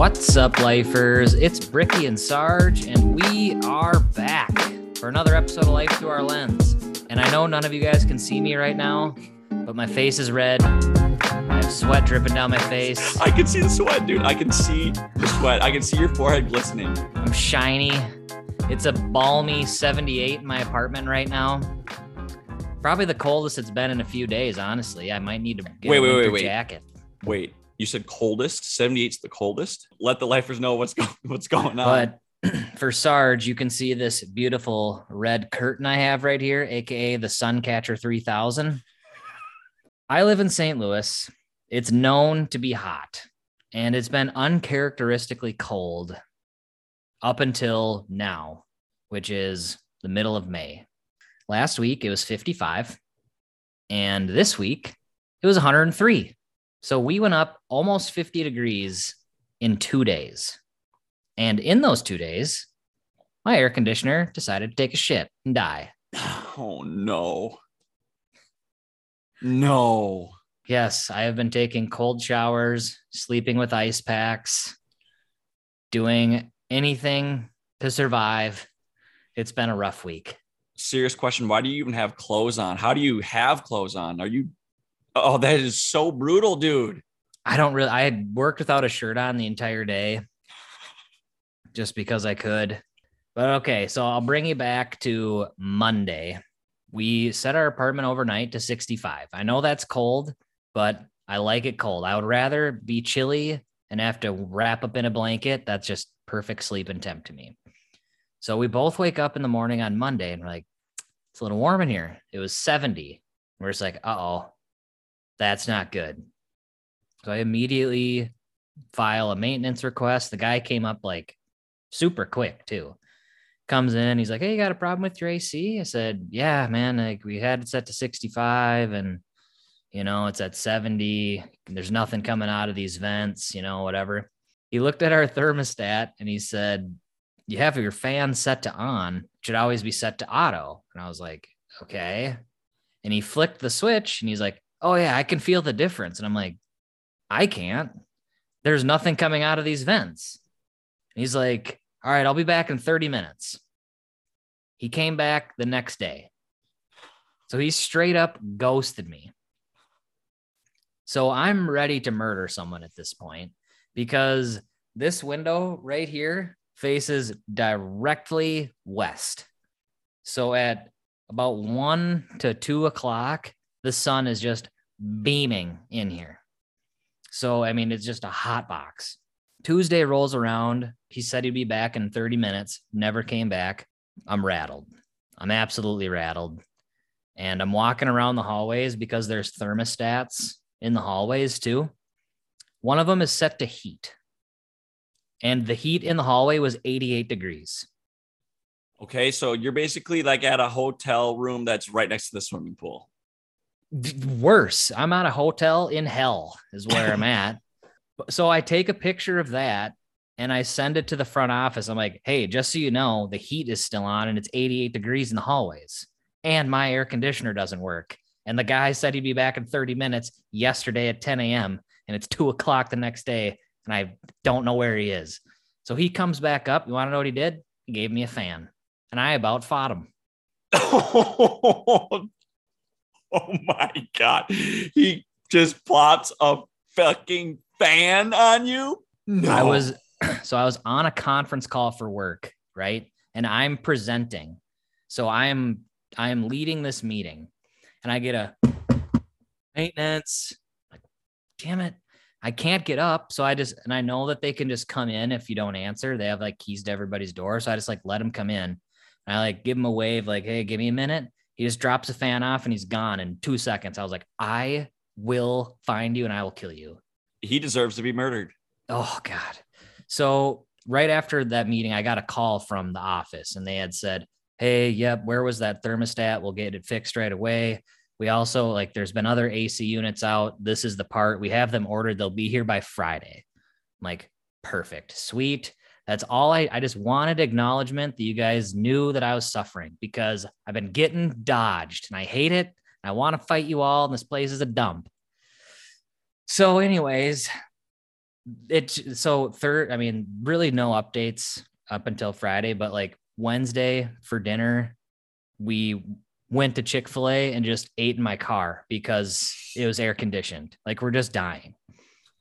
What's up, lifers? It's Bricky and Sarge, and we are back for another episode of Life Through Our Lens. And I know none of you guys can see me right now, but my face is red. I have sweat dripping down my face. I can see the sweat, dude. I can see the sweat. I can see your forehead glistening. I'm shiny. It's a balmy 78 in my apartment right now. Probably the coldest it's been in a few days, honestly. I might need to get Wait, a wait, wait, wait. jacket. Wait, you said coldest? 78's the coldest? Let the lifers know what's going what's going on. But for Sarge, you can see this beautiful red curtain I have right here, aka the Suncatcher 3000. I live in St. Louis. It's known to be hot, and it's been uncharacteristically cold up until now, which is the middle of May. Last week it was 55, and this week it was 103. So we went up almost 50 degrees in two days. And in those two days, my air conditioner decided to take a shit and die. oh no. No. Yes, I have been taking cold showers, sleeping with ice packs, doing anything to survive. It's been a rough week. Serious question. Why do you even have clothes on? How do you have clothes on? Are you Oh, that is so brutal, dude. I don't really, I had worked without a shirt on the entire day just because I could. But okay, so I'll bring you back to Monday. We set our apartment overnight to 65. I know that's cold, but I like it cold. I would rather be chilly and have to wrap up in a blanket. That's just perfect sleep and temp to me. So we both wake up in the morning on Monday and we're like, it's a little warm in here. It was 70. We're just like, uh oh, that's not good. So I immediately file a maintenance request. The guy came up like super quick too. Comes in, he's like, Hey, you got a problem with your AC? I said, Yeah, man. Like we had it set to 65 and you know, it's at 70. There's nothing coming out of these vents, you know, whatever. He looked at our thermostat and he said, You have your fan set to on, it should always be set to auto. And I was like, Okay. And he flicked the switch and he's like, Oh, yeah, I can feel the difference. And I'm like, I can't. There's nothing coming out of these vents. He's like, All right, I'll be back in 30 minutes. He came back the next day. So he straight up ghosted me. So I'm ready to murder someone at this point because this window right here faces directly west. So at about one to two o'clock, the sun is just beaming in here. So, I mean, it's just a hot box. Tuesday rolls around. He said he'd be back in 30 minutes, never came back. I'm rattled. I'm absolutely rattled. And I'm walking around the hallways because there's thermostats in the hallways too. One of them is set to heat. And the heat in the hallway was 88 degrees. Okay, so you're basically like at a hotel room that's right next to the swimming pool. D- worse. I'm at a hotel in hell, is where I'm at. So I take a picture of that and I send it to the front office. I'm like, hey, just so you know, the heat is still on and it's 88 degrees in the hallways, and my air conditioner doesn't work. And the guy said he'd be back in 30 minutes yesterday at 10 a.m. and it's two o'clock the next day, and I don't know where he is. So he comes back up. You want to know what he did? He gave me a fan, and I about fought him. oh my god. He just plops a fucking fan on you? No. I was so I was on a conference call for work, right? And I'm presenting. So I'm I am leading this meeting and I get a maintenance. Like, damn it. I can't get up. So I just and I know that they can just come in if you don't answer. They have like keys to everybody's door. So I just like let them come in. And I like give them a wave, like, hey, give me a minute. He just drops the fan off and he's gone in two seconds. I was like, I will find you and I will kill you. he deserves to be murdered. Oh God. So right after that meeting, I got a call from the office and they had said, Hey, yep, where was that thermostat? We'll get it fixed right away. We also like there's been other AC units out. This is the part. We have them ordered. They'll be here by Friday. I'm like, perfect. Sweet. That's all I I just wanted acknowledgement that you guys knew that I was suffering because I've been getting dodged and I hate it. I want to fight you all, and this place is a dump. So, anyways, it so third, I mean, really no updates up until Friday, but like Wednesday for dinner, we went to Chick-fil-A and just ate in my car because it was air conditioned. Like we're just dying.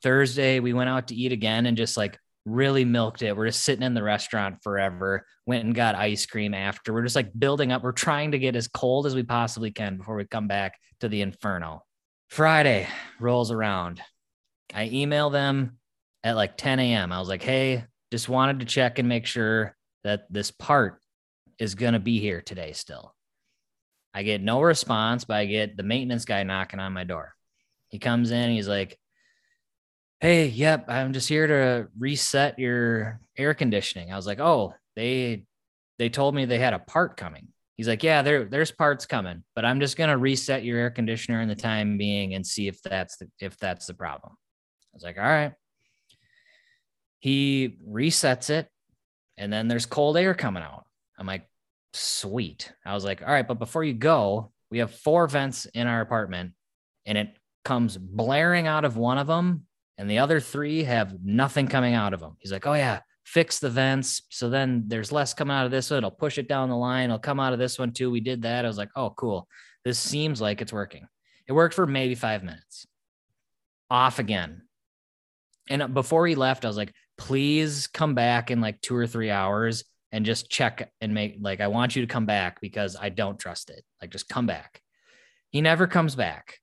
Thursday, we went out to eat again and just like really milked it. We're just sitting in the restaurant forever. Went and got ice cream after. We're just like building up. We're trying to get as cold as we possibly can before we come back to the inferno. Friday rolls around. I email them at like 10 a.m. I was like, hey, just wanted to check and make sure that this part is going to be here today still. I get no response, but I get the maintenance guy knocking on my door. He comes in, he's like, Hey, yep, I'm just here to reset your air conditioning. I was like, Oh, they they told me they had a part coming. He's like, Yeah, there, there's parts coming, but I'm just gonna reset your air conditioner in the time being and see if that's the if that's the problem. I was like, All right. He resets it, and then there's cold air coming out. I'm like, sweet. I was like, all right, but before you go, we have four vents in our apartment and it comes blaring out of one of them and the other three have nothing coming out of them. He's like, oh yeah, fix the vents. So then there's less coming out of this one. It'll push it down the line. It'll come out of this one too. We did that. I was like, oh, cool. This seems like it's working. It worked for maybe five minutes. Off again. And before he left, I was like, please come back in like two or three hours and just check and make like I want you to come back because I don't trust it. Like just come back. He never comes back.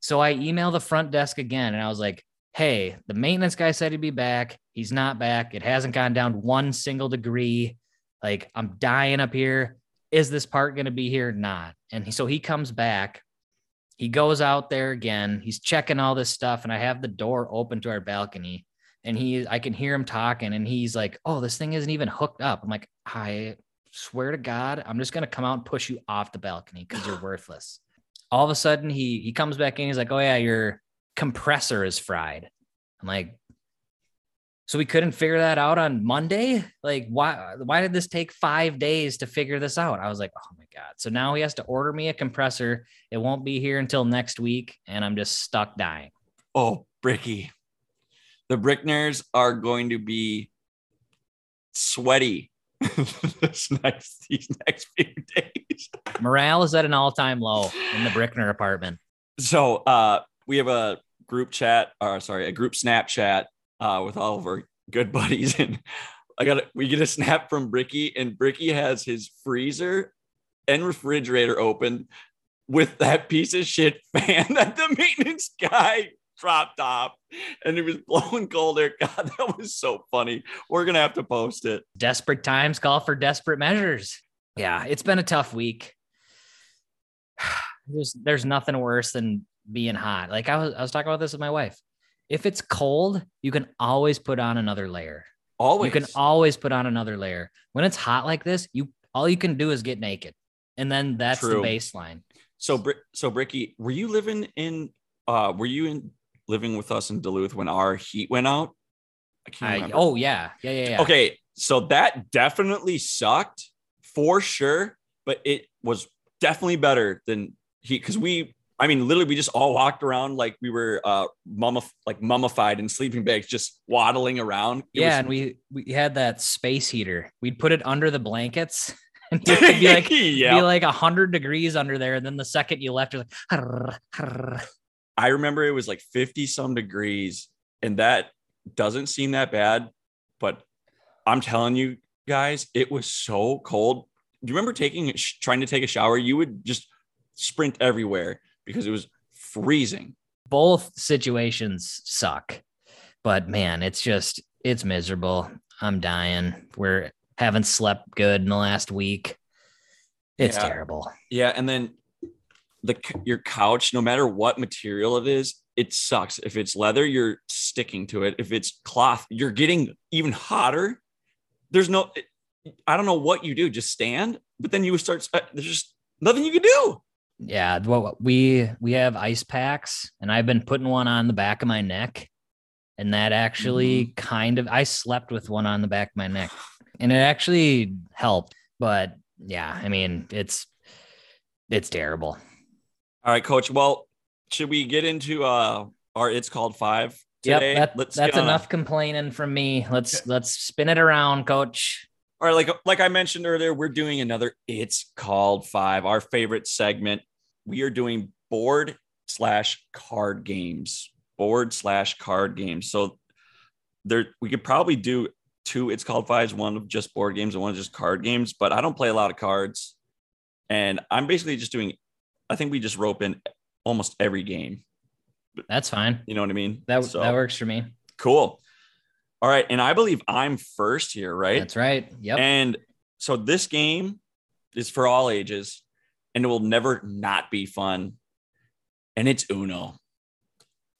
So I email the front desk again and I was like, "Hey, the maintenance guy said he'd be back. He's not back. It hasn't gone down one single degree. Like I'm dying up here. Is this part going to be here? Not." And he, so he comes back. He goes out there again. He's checking all this stuff and I have the door open to our balcony and he I can hear him talking and he's like, "Oh, this thing isn't even hooked up." I'm like, "I swear to God, I'm just gonna come out and push you off the balcony because you're worthless." All of a sudden, he he comes back in. He's like, "Oh yeah, your compressor is fried." I'm like, "So we couldn't figure that out on Monday? Like, why why did this take five days to figure this out?" I was like, "Oh my God!" So now he has to order me a compressor. It won't be here until next week, and I'm just stuck dying. Oh, Bricky, the Brickners are going to be sweaty this next these next few days. Morale is at an all-time low in the Brickner apartment. So uh we have a group chat, or sorry, a group Snapchat uh with all of our good buddies. And I got we get a snap from Bricky, and Bricky has his freezer and refrigerator open with that piece of shit fan that the maintenance guy dropped off and it was blowing cold air. God, that was so funny. We're gonna have to post it. Desperate times call for desperate measures. Yeah, it's been a tough week. There's there's nothing worse than being hot. Like I was I was talking about this with my wife. If it's cold, you can always put on another layer. Always. You can always put on another layer. When it's hot like this, you all you can do is get naked. And then that's True. the baseline. So, so Bricky, were you living in? uh Were you in living with us in Duluth when our heat went out? I can't oh yeah. Yeah, yeah, yeah. Okay, so that definitely sucked for sure, but it was definitely better than he because we. I mean, literally, we just all walked around like we were uh mummif- like mummified in sleeping bags, just waddling around. It yeah, was- and we we had that space heater. We'd put it under the blankets. And it would be like yeah. be like hundred degrees under there, and then the second you left, you're like, "Harr, harr." I remember it was like 50 some degrees, and that doesn't seem that bad. But I'm telling you guys, it was so cold. Do you remember taking trying to take a shower? You would just sprint everywhere because it was freezing. both situations suck, but man, it's just it's miserable. I'm dying. We're haven't slept good in the last week. It's Yeah. terrible. Yeah, and then the your couch, no matter what material it is, it sucks. If it's leather, you're sticking to it. If it's cloth, you're getting even hotter. There's no, I don't know what you do. Just stand, but then you would start. uh, There's just nothing you can do. Yeah, well, we we have ice packs, and I've been putting one on the back of my neck, and that actually Mm-hmm. kind of I slept with one on the back of my neck, and it actually helped. But yeah, I mean, it's it's terrible. All right, coach. Well, should we get into uh our it's called five today. Yep, that, Let's that's enough complaining from me. Let's let's spin it around, coach. All right, like like I mentioned earlier, we're doing another It's Called Five, our favorite segment. We are doing board slash card games. Board slash card games. So there we could probably do two It's Called Fives, one of just board games and one of just card games, but I don't play a lot of cards. And I'm basically just doing I think we just rope in almost every game. That's fine. You know what I mean? That So, that works for me. cool. All right. And I believe I'm first here, right? That's right. Yep. And so this game is for all ages and it will never not be fun. And it's Uno.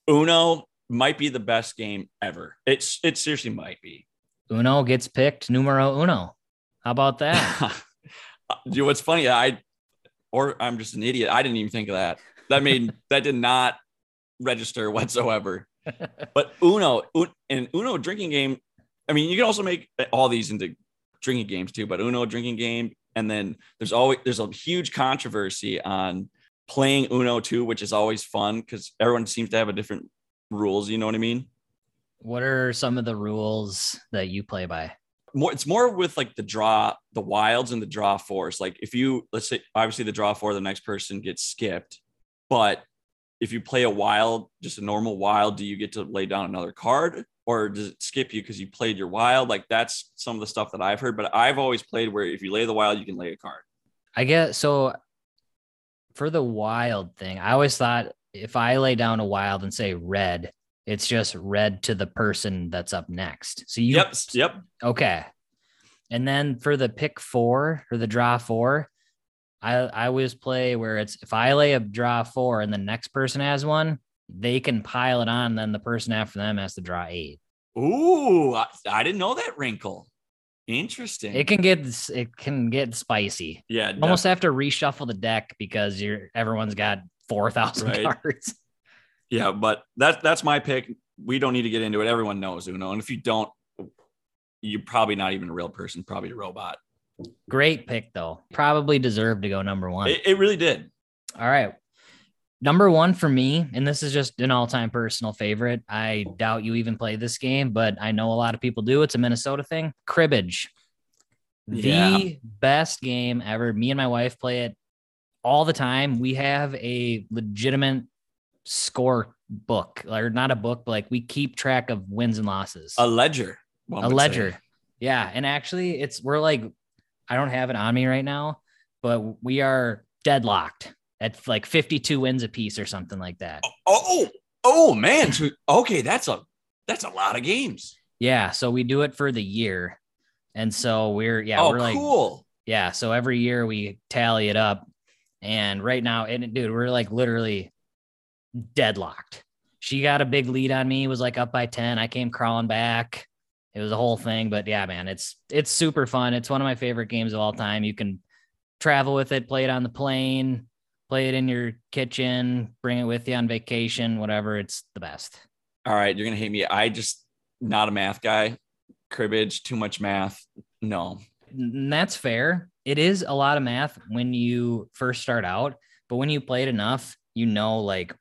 Uno might be the best game ever. It's it seriously might be. Uno gets picked numero uno. How about that? Dude, what's funny? I or I'm just an idiot. I didn't even think of that. That made that did not register whatsoever. But Uno and Uno drinking game. I mean, you can also make all these into drinking games too. But Uno drinking game, and then there's always there's a huge controversy on playing Uno too, which is always fun because everyone seems to have a different rules. You know what I mean? what are some of the rules that you play by? more it's more with like the draw the wilds and the draw fours like if you let's say obviously the draw four the next person gets skipped but if you play a wild just a normal wild do you get to lay down another card or does it skip you because you played your wild like that's some of the stuff that i've heard but i've always played where if you lay the wild you can lay a card I guess so. For the wild thing, I always thought if I lay down a wild and say red, it's just red to the person that's up next. So you yep yep Okay. And then for the pick four or the draw four, I I always play where it's if I lay a draw four and the next person has one, they can pile it on. Then the person after them has to draw eight. ooh I, I didn't know that wrinkle interesting It can get it can get spicy. yeah Almost have to reshuffle the deck because you're everyone's got four thousand Right. cards. Yeah, but that's that's my pick. We don't need to get into it. Everyone knows Uno, and if you don't, you're probably not even a real person, probably a robot. Great pick though. Probably deserved to go number one. It, it really did. All right. Number one for me, and this is just an all time personal favorite. I doubt you even play this game, but I know a lot of people do. It's a Minnesota thing. Cribbage. The Yeah. best game ever. Me and my wife play it all the time. We have a legitimate score book, or not a book, but like we keep track of wins and losses. A ledger. a would say. ledger. Yeah. And actually, it's we're like, I don't have it on me right now, but we are deadlocked at like 52 wins a piece or something like that. Oh, oh, oh man. So, okay, that's a that's a lot of games. Yeah. So we do it for the year. And so we're, yeah, oh, we're like, cool. yeah. So every year we tally it up. And right now, and dude, we're like literally deadlocked. She got a big lead on me, was like up by 10. I came crawling back. It was a whole thing. But yeah, man, it's it's super fun. It's one of my favorite games of all time. You can travel with it, play it on the plane, play it in your kitchen, bring it with you on vacation, whatever. It's the best. All right, you're gonna hate me. I just not a math guy. Cribbage, too much math. No. And that's fair. It is a lot of math when you first start out, but when you play it enough, you know like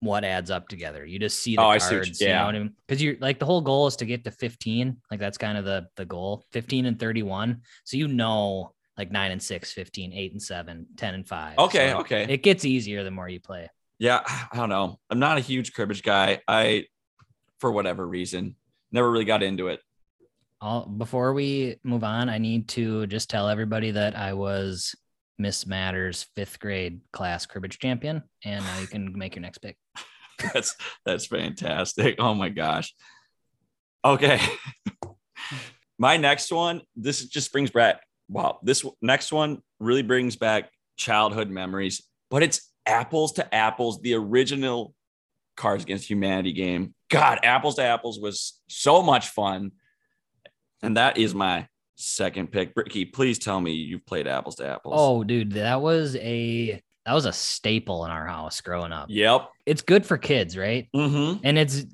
what adds up together. You just see the Oh, I cards. see what you- You know yeah. what I mean? Because you're like the whole goal is to get to 15. Like that's kind of the the goal. 15 and 31. So you know like nine and six, 15, eight and seven, 10 and five. Okay, So okay. It gets easier the more you play. Yeah, I don't know. I'm not a huge cribbage guy. I, for whatever reason, never really got into it. All before we move on, I need to just tell everybody that I was Miss Matters fifth grade class cribbage champion, and now you can make your next pick. That's that's fantastic. Oh my gosh. Okay. my next one, this just brings back wow, this next one really brings back childhood memories, but it's apples to apples, the original Cards Against Humanity game. God, apples to apples was so much fun. And that is my second pick. Bricky, please tell me you've played apples to apples. Oh, dude, that was a that was a staple in our house growing up. yep. It's good for kids, right? Mm-hmm. And it's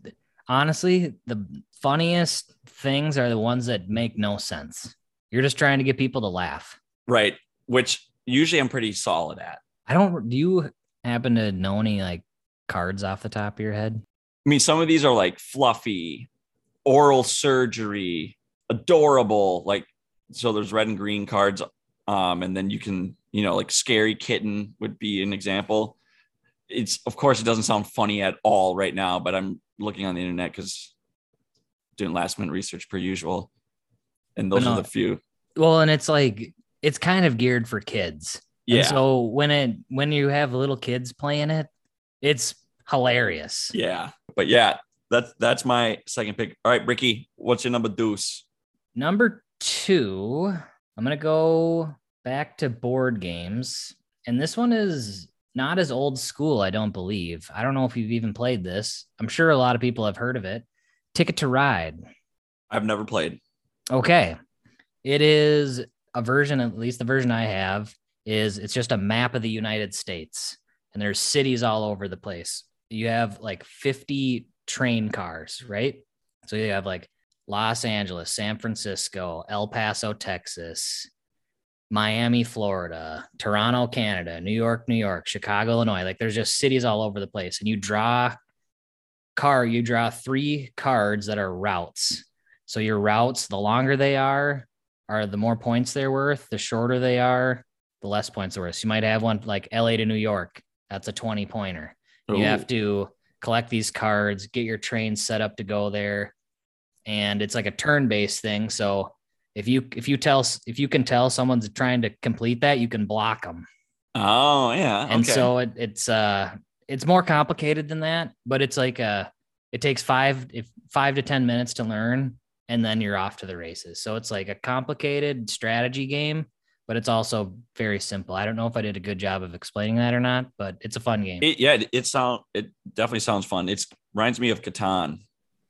honestly the funniest things are the ones that make no sense. You're just trying to get people to laugh. Right. Which usually I'm pretty solid at. I don't. Do you happen to know any like cards off the top of your head? I mean, some of these are like fluffy, oral surgery, adorable. Like, so there's red and green cards. Um, and then you can, you know, like scary kitten would be an example. It's, of course, it doesn't sound funny at all right now, but I'm looking on the internet because doing last minute research per usual. And those are the few. Well, and it's like, it's kind of geared for kids. Yeah. And so when it, when you have little kids playing it, it's hilarious. Yeah. But yeah, that's that's my second pick. All right, Bricky, what's your number deuce? Number two, I'm gonna go back to board games. And this one is not as old school, I don't believe. I don't know if you've even played this. I'm sure a lot of people have heard of it. Ticket to Ride. I've never played. Okay. It is a version, at least the version I have, is it's just a map of the United States and there's cities all over the place. You have like 50 train cars, right? So you have like Los Angeles, San Francisco, El Paso, Texas, Miami, Florida, Toronto, Canada, New York, New York, Chicago, Illinois. Like there's just cities all over the place. And you draw car, you draw three cards that are routes. So your routes, the longer they are, are the more points they're worth. The shorter they are, the less points they're worth. So you might have one like LA to New York. That's a 20 pointer. You have to collect these cards, get your train set up to go there. And it's like a turn-based thing. So if you if you tell if you can tell someone's trying to complete that, you can block them. Oh yeah. And okay. so it, it's uh it's more complicated than that, but it's like uh it takes five if five to ten minutes to learn, and then you're off to the races. So it's like a complicated strategy game, but it's also very simple. I don't know if I did a good job of explaining that or not, but it's a fun game. It, yeah, it, it sound it definitely sounds fun. It's reminds me of Catan.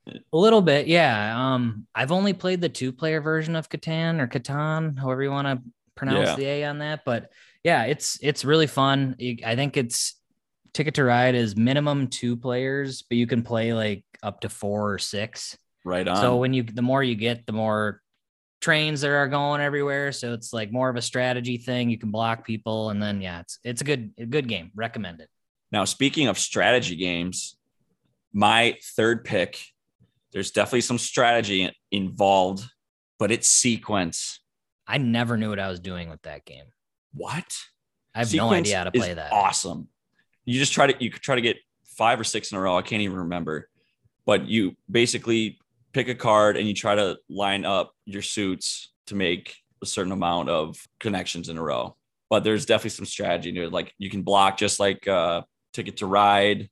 A little bit, yeah. Um, I've only played the two-player version of Catan or Catan, however you want to pronounce Yeah. the A on that. But yeah, it's it's really fun. I think it's Ticket to Ride is minimum two players, but you can play like up to four or six. Right on. So when you the more you get, the more trains there are going everywhere. So it's like more of a strategy thing. You can block people, and then yeah, it's it's a good a good game. Recommend it. now, speaking of strategy games, my third pick, there's definitely some strategy involved, but it's sequence. I never knew what I was doing with that game. What? I have no idea how to play that. Awesome. You just try to you could try to get five or six in a row. I can't even remember. But you basically pick a card and you try to line up your suits to make a certain amount of connections in a row. But there's definitely some strategy to it. Like you can block just like uh Ticket to Ride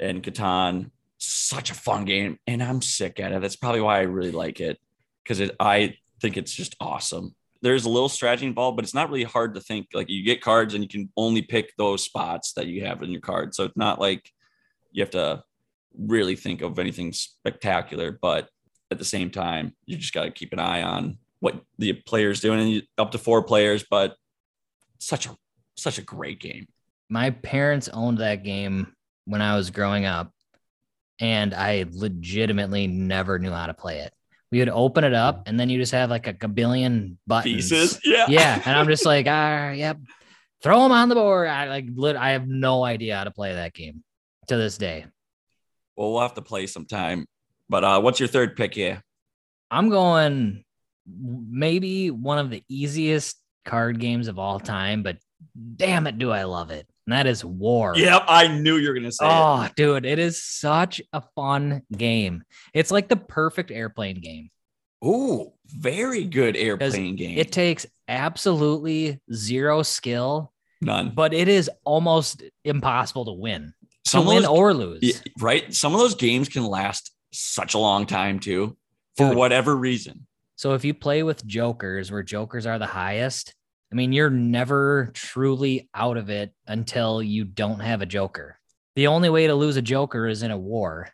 and Catan. Such a fun game. And I'm sick at it. That's probably why I really like it. Because I think it's just awesome there's a little strategy involved, but it's not really hard to think. Like you get cards and you can only pick those spots that you have in your card. So it's not like you have to really think of anything spectacular, but at the same time, you just got to keep an eye on what the players doing and you, up to four players, but such a such a great game. my parents owned that game when I was growing up, and I legitimately never knew how to play it. We would open it up, and then you just have like a billion buttons. Pieces. Yeah. Yeah, and I'm just like, ah, yep, throw them on the board. I like, lit- I have no idea how to play that game to this day. Well, we'll have to play sometime. But uh, what's your third pick here? I'm going maybe one of the easiest card games of all time, but damn it, do I love it. And that is War. Yep, I knew you were gonna say it. Oh, dude, it is such a fun game. It's like the perfect airplane game. Ooh, very good airplane game. It takes absolutely zero skill, None. but it is almost impossible to win. To Some of win those- or lose. Right? Some of those games can last such a long time too, for Dude. whatever reason. So if you play with jokers where jokers are the highest, I mean, you're never truly out of it until you don't have a joker. The only way to lose a joker is in a war.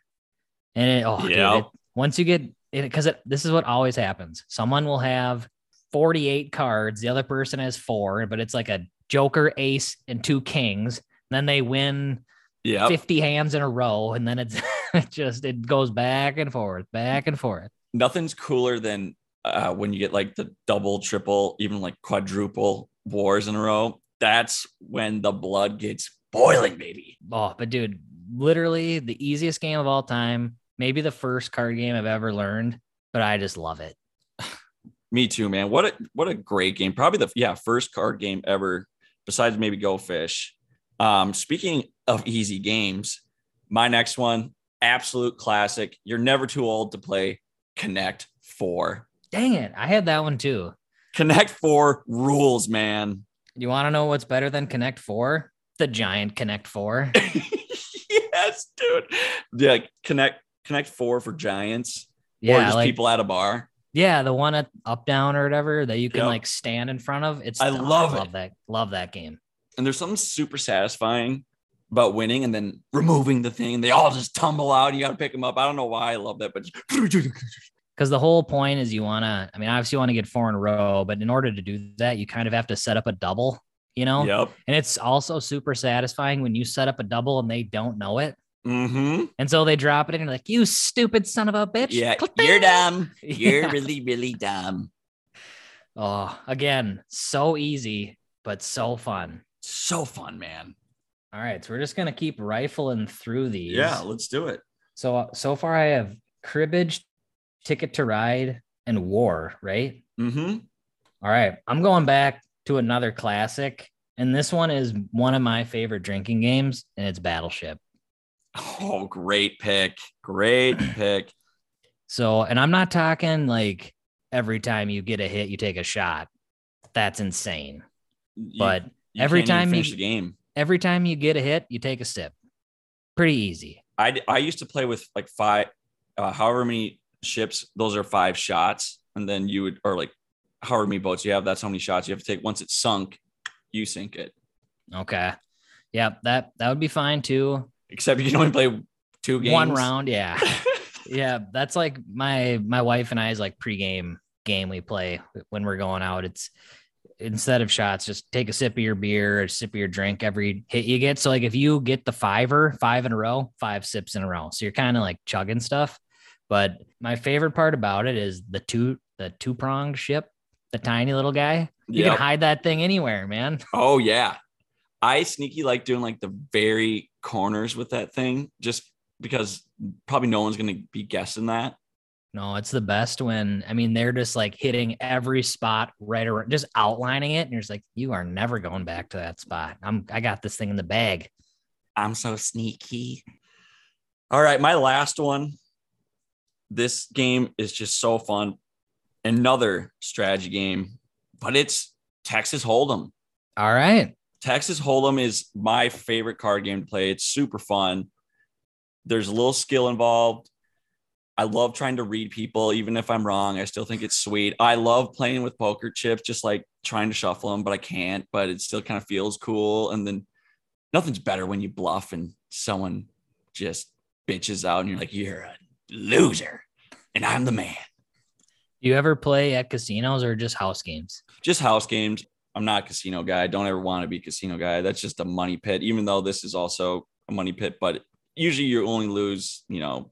And it, oh, dude, Yeah. it- once you get it, because it, this is what always happens. Someone will have 48 cards, the other person has four, but it's like a joker, ace, and two kings. then they win Yeah. 50 hands in a row, and then it's it just it goes back and forth, back and forth. Nothing's cooler than uh, when you get like the double, triple, even like quadruple wars in a row. That's when the blood gets boiling, baby. Oh, but dude, literally the easiest game of all time. Maybe the first card game I've ever learned, but I just love it. Me too, man. What a what a great game. Probably the yeah first card game ever, besides maybe Go Fish. Um, speaking of easy games, my next one, absolute classic. You're never too old to play Connect Four. Dang it. I had that one too. Connect Four rules, man. You want to know what's better than Connect 4? The giant Connect 4. yes, dude. Yeah, Connect Connect Four for Giants. Yeah. or just like, people at a bar. yeah, the one at up down or whatever that you can Yep. like stand in front of. It's I love love it. that. Love that game. And there's something super satisfying about winning and then removing the thing. They all just tumble out. And you got to pick them up. I don't know why I love that, but Because the whole point is you want to, I mean, obviously you want to get four in a row, but in order to do that, you kind of have to set up a double, you know? yep. And it's also super satisfying when you set up a double and they don't know it. Mm-hmm. And so they drop it and you're like, you stupid son of a bitch. Yeah, you're dumb. You're Yeah. really, really dumb. Oh, again, so easy, but so fun. So fun, man. All right. So we're just going to keep rifling through these. Yeah, let's do it. So, so far I have cribbage, ticket to ride, and war, right? Mm-hmm. All right. I'm going back to another classic. And this one is one of my favorite drinking games, and it's Battleship. Oh, great pick. Great pick. So, and I'm not talking like every time you get a hit, you take a shot. That's insane. You- But you every time you- finish the game. Every time you get a hit, you take a sip. Pretty easy. I, I used to play with like five, uh, however many ships, those are five shots. And then you would, or like however many boats you have, that's how many shots you have to take. Once it's sunk, you sink it. Okay. Yeah, That that would be fine too. Except you can only play two games. One round. Yeah. yeah. That's like my my wife and I's like pregame game we play when we're going out. It's instead of shots, just take a sip of your beer, a sip of your drink every hit you get. So like if you get the fiver, five in a row, five sips in a row. So you're kind of like chugging stuff. But my favorite part about it is the two the two pronged ship, the tiny little guy. You Yep. can hide that thing anywhere, man. Oh yeah. I sneaky like doing like the very corners with that thing just because probably no one's gonna be guessing that. No, it's the best when I mean they're just like hitting every spot right around, just outlining it, and you're just like, you are never going back to that spot. I'm I got this thing in the bag. I'm so sneaky. All right, my last one. This game is just so fun. Another strategy game, but it's Texas Hold'em. All right. Texas Hold'em is my favorite card game to play. It's super fun. There's a little skill involved. I love trying to read people, even if I'm wrong. I still think it's sweet. I love playing with poker chips, just like trying to shuffle them, but I can't. But it still kind of feels cool. And then nothing's better when you bluff and someone just bitches out, and you're like, "You're a loser," and I'm the man. Do you ever play at casinos or just house games? just house games. I'm not a casino guy. I don't ever want to be a casino guy. That's just a money pit, even though this is also a money pit. But usually you only lose, you know,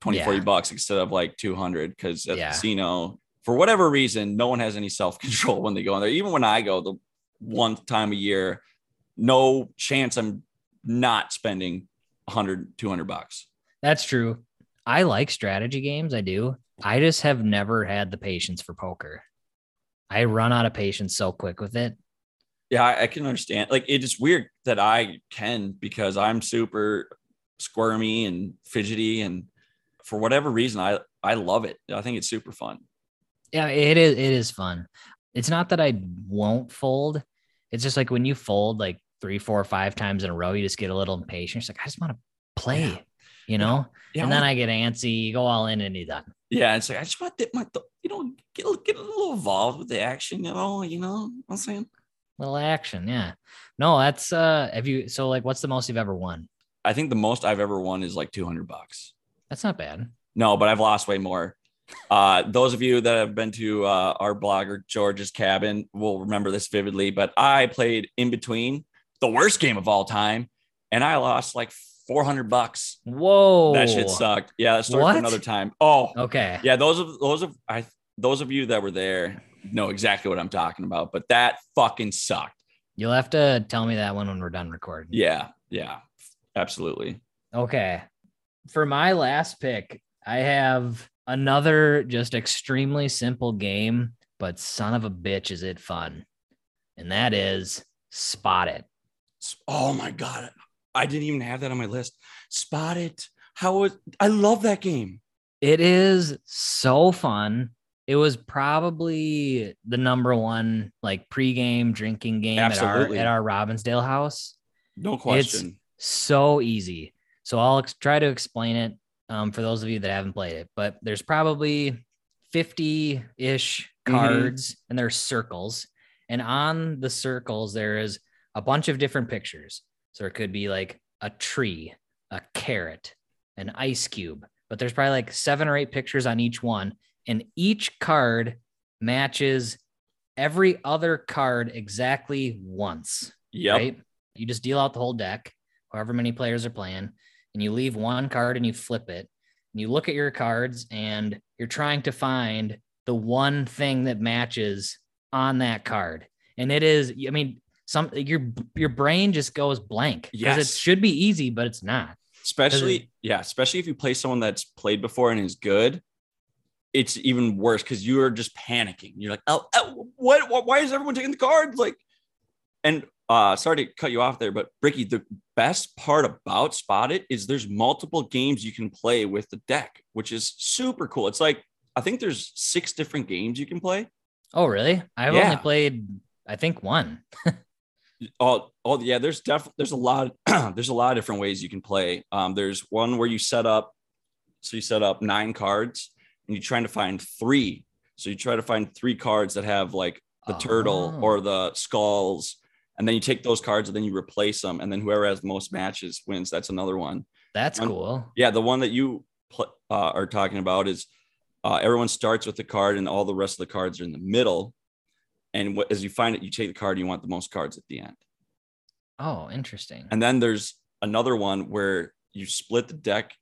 20, Yeah. 40 bucks instead of like 200 because at Yeah. the casino, for whatever reason, no one has any self control when they go in there. Even when I go the one time a year, no chance I'm not spending 100, 200 bucks. That's true. I like strategy games. I do. I just have never had the patience for poker. I run out of patience so quick with it. Yeah, I, I can understand. Like it is weird that I can because I'm super squirmy and fidgety, and for whatever reason, I I love it. I think it's super fun. Yeah, it is. It is fun. It's not that I won't fold. It's just like when you fold like three, four, five times in a row, you just get a little impatient. It's like I just want to play, Yeah. you know. Yeah, and then I get antsy. You go all in and you're done. yeah, it's like I just want to dip my, th- you know, get a- get a little involved with the action. You know, you know what I'm saying. Little action, yeah. No, that's uh. Have you? So like, what's the most you've ever won? I think the most I've ever won is like 200 bucks. That's not bad. No, but I've lost way more. Uh, those of you that have been to uh, our blogger George's cabin will remember this vividly. But I played in between the worst game of all time, and I lost like 400 bucks. Whoa, That shit sucked. Yeah, that's story What? for another time. Oh, Okay, yeah. Those of those of I those of you that were there know exactly what I'm talking about. But that fucking sucked. you'll have to tell me that one when we're done recording. Yeah, yeah, absolutely. Okay. For my last pick, I have another just extremely simple game, but son of a bitch, is it fun. And that is Spot It. Oh my god, I didn't even have that on my list. Spot it. How was I love that game. It is so fun. It was probably the number one like pregame drinking game at our at our Robbinsdale house. No question. It's so easy. So I'll ex- try to explain it um, for those of you that haven't played it. But there's probably 50 ish Mhm. cards and there's circles. And on the circles, there is a bunch of different pictures. So it could be like a tree, a carrot, an ice cube. But there's probably like seven or eight pictures on each one. And each card matches every other card exactly once Yep. right? You just deal out the whole deck, however many players are playing, and you leave one card and you flip it. And you look at your cards and you're trying to find the one thing that matches on that card. And it is, I mean, some your your brain just goes blank because Yes. it should be easy, but it's not. Especially, yeah, especially if you play someone that's played before and is good. It's even worse because you are just panicking. You're like, oh, oh, what, what? Why is everyone taking the cards? Like, and uh, sorry to cut you off there, but Bricky, the best part about Spot It is there's multiple games you can play with the deck, which is super cool. It's like I think there's six different games you can play. Oh, really? I've Yeah. only played, I think, one. Oh, oh yeah. There's definitely there's a lot. there's a lot of different ways you can play. Um, there's one where you set up, so you set up nine cards, and you're trying to find three. So you try to find three cards that have like the turtle Oh. or the skulls, and then you take those cards and then you replace them, and then whoever has the most matches wins. That's another one. That's one- cool. Yeah, the one that you pl- uh, are talking about is uh, everyone starts with the card, and all the rest of the cards are in the middle. And what, as you find it, you take the card you want the most cards at the end. Oh, interesting. And then there's another one where you split the deck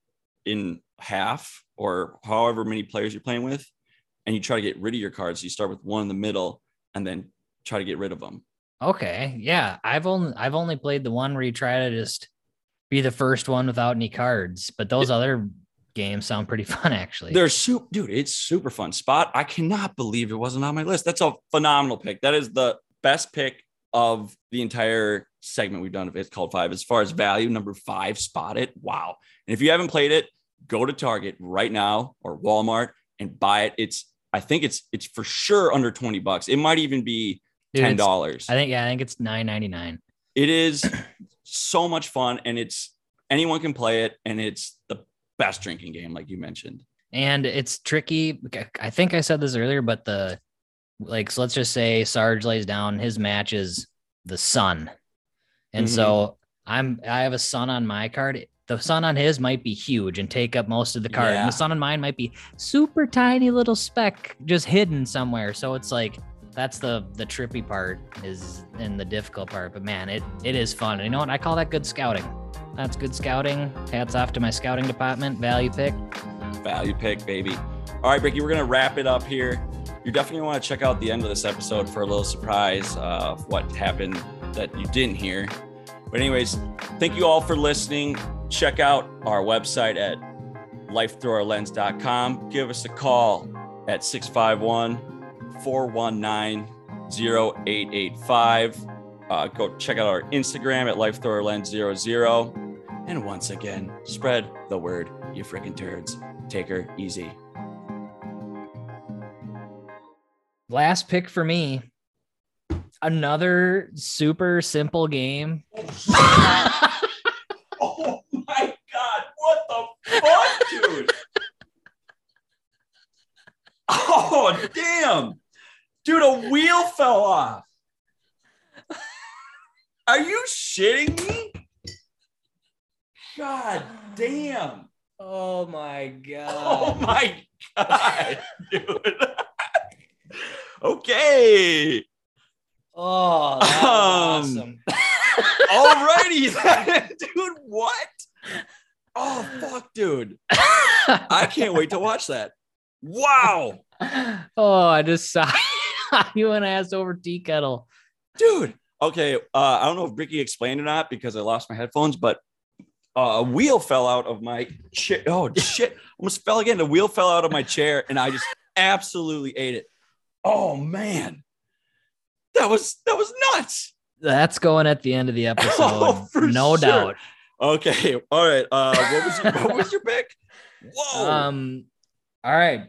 in half or however many players you're playing with, and you try to get rid of your cards. So you start with one in the middle and then try to get rid of them. Okay. Yeah. I've only I've only played the one where you try to just be the first one without any cards, but those other games sound pretty fun actually. They're super, dude. It's super fun. Spot. I cannot believe it wasn't on my list. That's a phenomenal pick. That is the best pick of the entire segment we've done of It's Called Five. As far as value, number five, Spot It. Wow. And if you haven't played it, go to Target right now or Walmart and buy it. It's, I think it's, it's for sure under 20 bucks. It might even be Dude, $10. I think yeah, I think it's nine ninety nine. It is so much fun and it's anyone can play it and it's the best drinking game, like you mentioned. And it's tricky. I think I said this earlier, but the like so let's just say Sarge lays down his match is the sun. And Mm-hmm. so I'm I have a sun on my card. The sun on his might be huge and take up most of the card. Yeah. And the sun on mine might be super tiny little speck just hidden somewhere. So it's like that's the the trippy part is and the difficult part. But man, it it is fun. And you know what? I call that good scouting. That's good scouting. Hats off to my scouting department. Value pick. value pick, baby. All right, Bricky, we're gonna wrap it up here. You definitely want to check out the end of this episode for a little surprise of what happened that you didn't hear. But anyways, thank you all for listening. Check out our website at lifethroughourlens.com. Give us a call at 651 419 0885. Uh, go check out our Instagram at lifethroughourlens00. And once again, spread the word, you freaking turds. Take her easy. Last pick for me. Another super simple game. Oh my god, what the fuck, dude? oh damn. Dude, a wheel fell off. Are you shitting me? God damn. Oh my god. Oh god. my god, dude. okay. Oh, Um, awesome. Alrighty, dude. What? Oh fuck, dude. I can't wait to watch that. Wow, oh, I just saw you and asked over tea kettle. dude. Okay, uh, I don't know if Bricky explained or not because I lost my headphones, but a wheel fell out of my chair. Oh shit! Almost fell again. The wheel fell out of my chair, and I just absolutely ate it. Oh man, that was that was nuts. That's going at the end of the episode, Oh, no sure. doubt. Okay, all right. Uh, what was your what was your pick? Whoa! Um, all right.